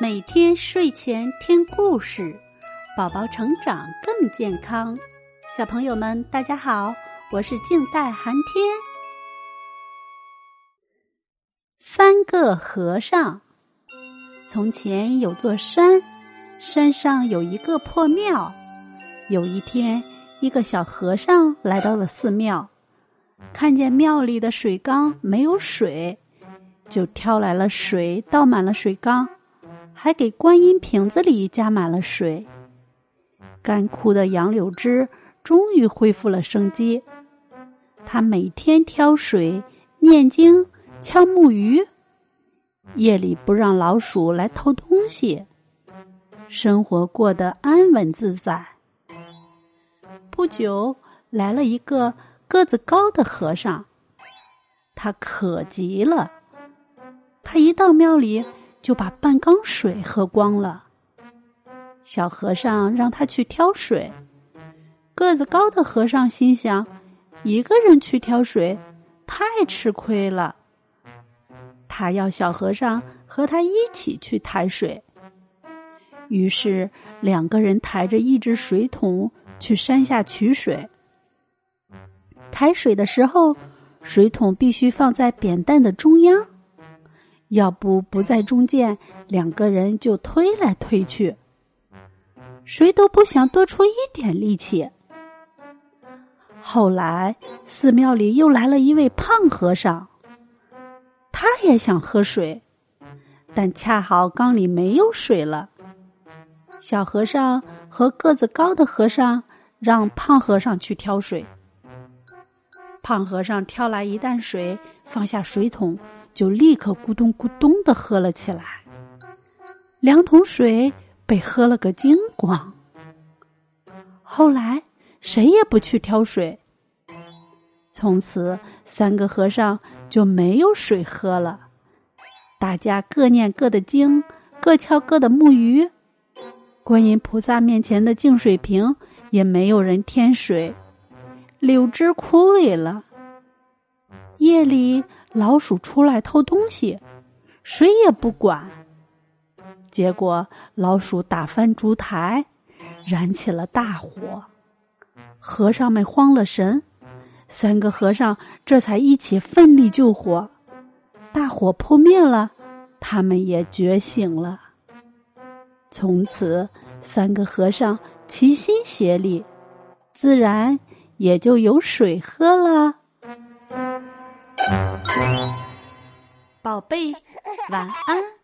每天睡前听故事，宝宝成长更健康。小朋友们，大家好，我是静待寒天。三个和尚。从前有座山，山上有一个破庙。有一天，一个小和尚来到了寺庙，看见庙里的水缸没有水，就挑来了水，倒满了水缸。还给观音瓶子里加满了水，干枯的杨柳枝终于恢复了生机。他每天挑水、念经、敲木鱼，夜里不让老鼠来偷东西，生活过得安稳自在。不久，来了一个个子高的和尚，他渴极了，他一到庙里。就把半缸水喝光了。小和尚让他去挑水，个子高的和尚心想：一个人去挑水太吃亏了。他要小和尚和他一起去抬水。于是两个人抬着一只水桶去山下取水。抬水的时候，水桶必须放在扁担的中央。要不不在中间，两个人就推来推去，谁都不想多出一点力气。后来寺庙里又来了一位胖和尚，他也想喝水，但恰好缸里没有水了。小和尚和个子高的和尚让胖和尚去挑水。胖和尚挑来一担水，放下水桶。就立刻咕咚咕咚的喝了起来，两桶水被喝了个精光。后来谁也不去挑水，从此三个和尚就没有水喝了。大家各念各的经，各敲各的木鱼。观音菩萨面前的净水瓶也没有人添水，柳枝枯萎了。夜里。老鼠出来偷东西，谁也不管。结果老鼠打翻烛台，燃起了大火。和尚们慌了神，三个和尚这才一起奋力救火。大火扑灭了，他们也觉醒了。从此，三个和尚齐心协力，自然也就有水喝了。宝贝，晚安。